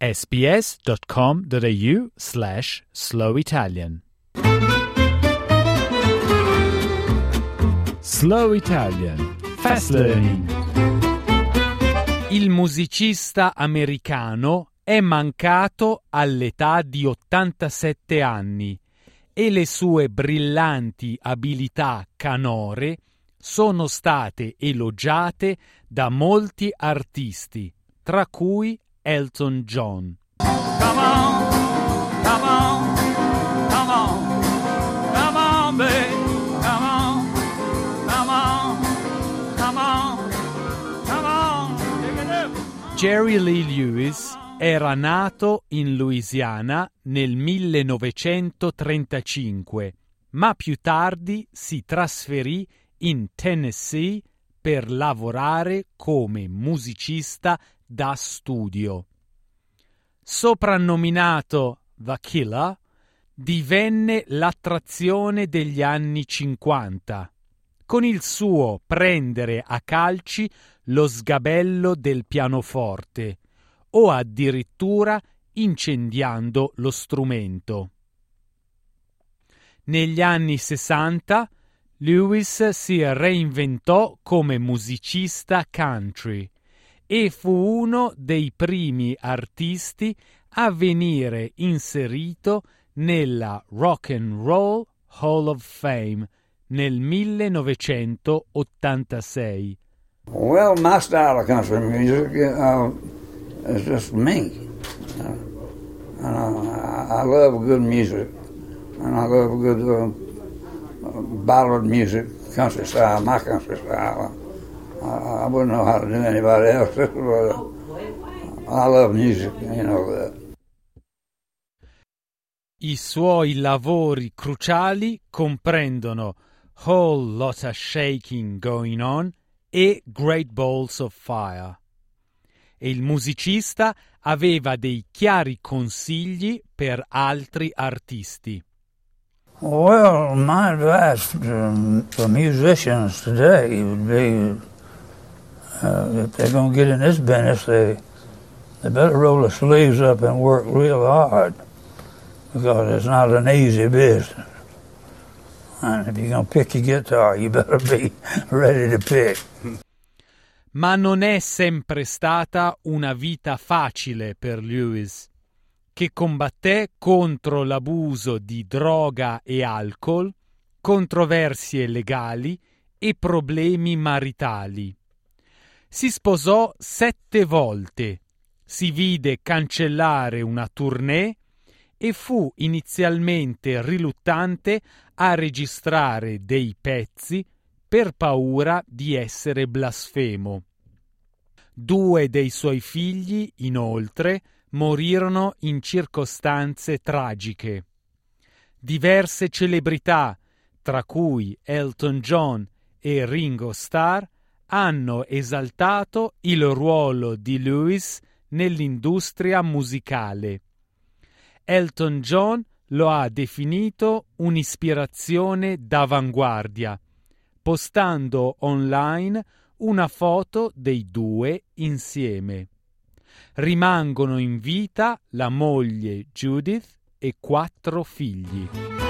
sbs.com.au slash slow Italian. Slow Italian. Fast Learning. Il musicista americano è mancato all'età di 87 anni e le sue brillanti abilità canore sono state elogiate da molti artisti, tra cui Elton John. Come on, come on, come on, come on, babe. Come on, come on, come on, come on. Jerry Lee Lewis era nato in Louisiana nel 1935, ma più tardi si trasferì in Tennessee per lavorare come musicista da studio. Soprannominato The Killer, divenne l'attrazione degli anni 50, con il suo prendere a calci lo sgabello del pianoforte o addirittura incendiando lo strumento. Negli anni 60 Lewis si reinventò come musicista country e fu uno dei primi artisti a venire inserito nella Rock and Roll Hall of Fame nel 1986. Well, my style of country music uh, is just me. Uh, I love good music, and I love good uh, ballad music, country style, my country style. I, I wouldn't know how to do anybody else, but I love music, you know that. I suoi lavori cruciali comprendono Whole Lotta Shaking Going On e Great Balls of Fire. E il musicista aveva dei chiari consigli per altri artisti. Well, my advice to, for musicians today would be uh, if they're going to get in this business, they they better roll their sleeves up and work real hard because it's not an easy business. And if you're going to pick your guitar, you better be ready to pick. Ma non è sempre stata una vita facile per Lewis, che combatté contro l'abuso di droga e alcol, controversie legali e problemi maritali. Si sposò sette volte, si vide cancellare una tournée e fu inizialmente riluttante a registrare dei pezzi per paura di essere blasfemo. Due dei suoi figli, inoltre, morirono in circostanze tragiche. Diverse celebrità, tra cui Elton John e Ringo Starr, hanno esaltato il ruolo di Lewis nell'industria musicale. Elton John lo ha definito un'ispirazione d'avanguardia, postando online una foto dei due insieme. Rimangono in vita la moglie Judith e quattro figli.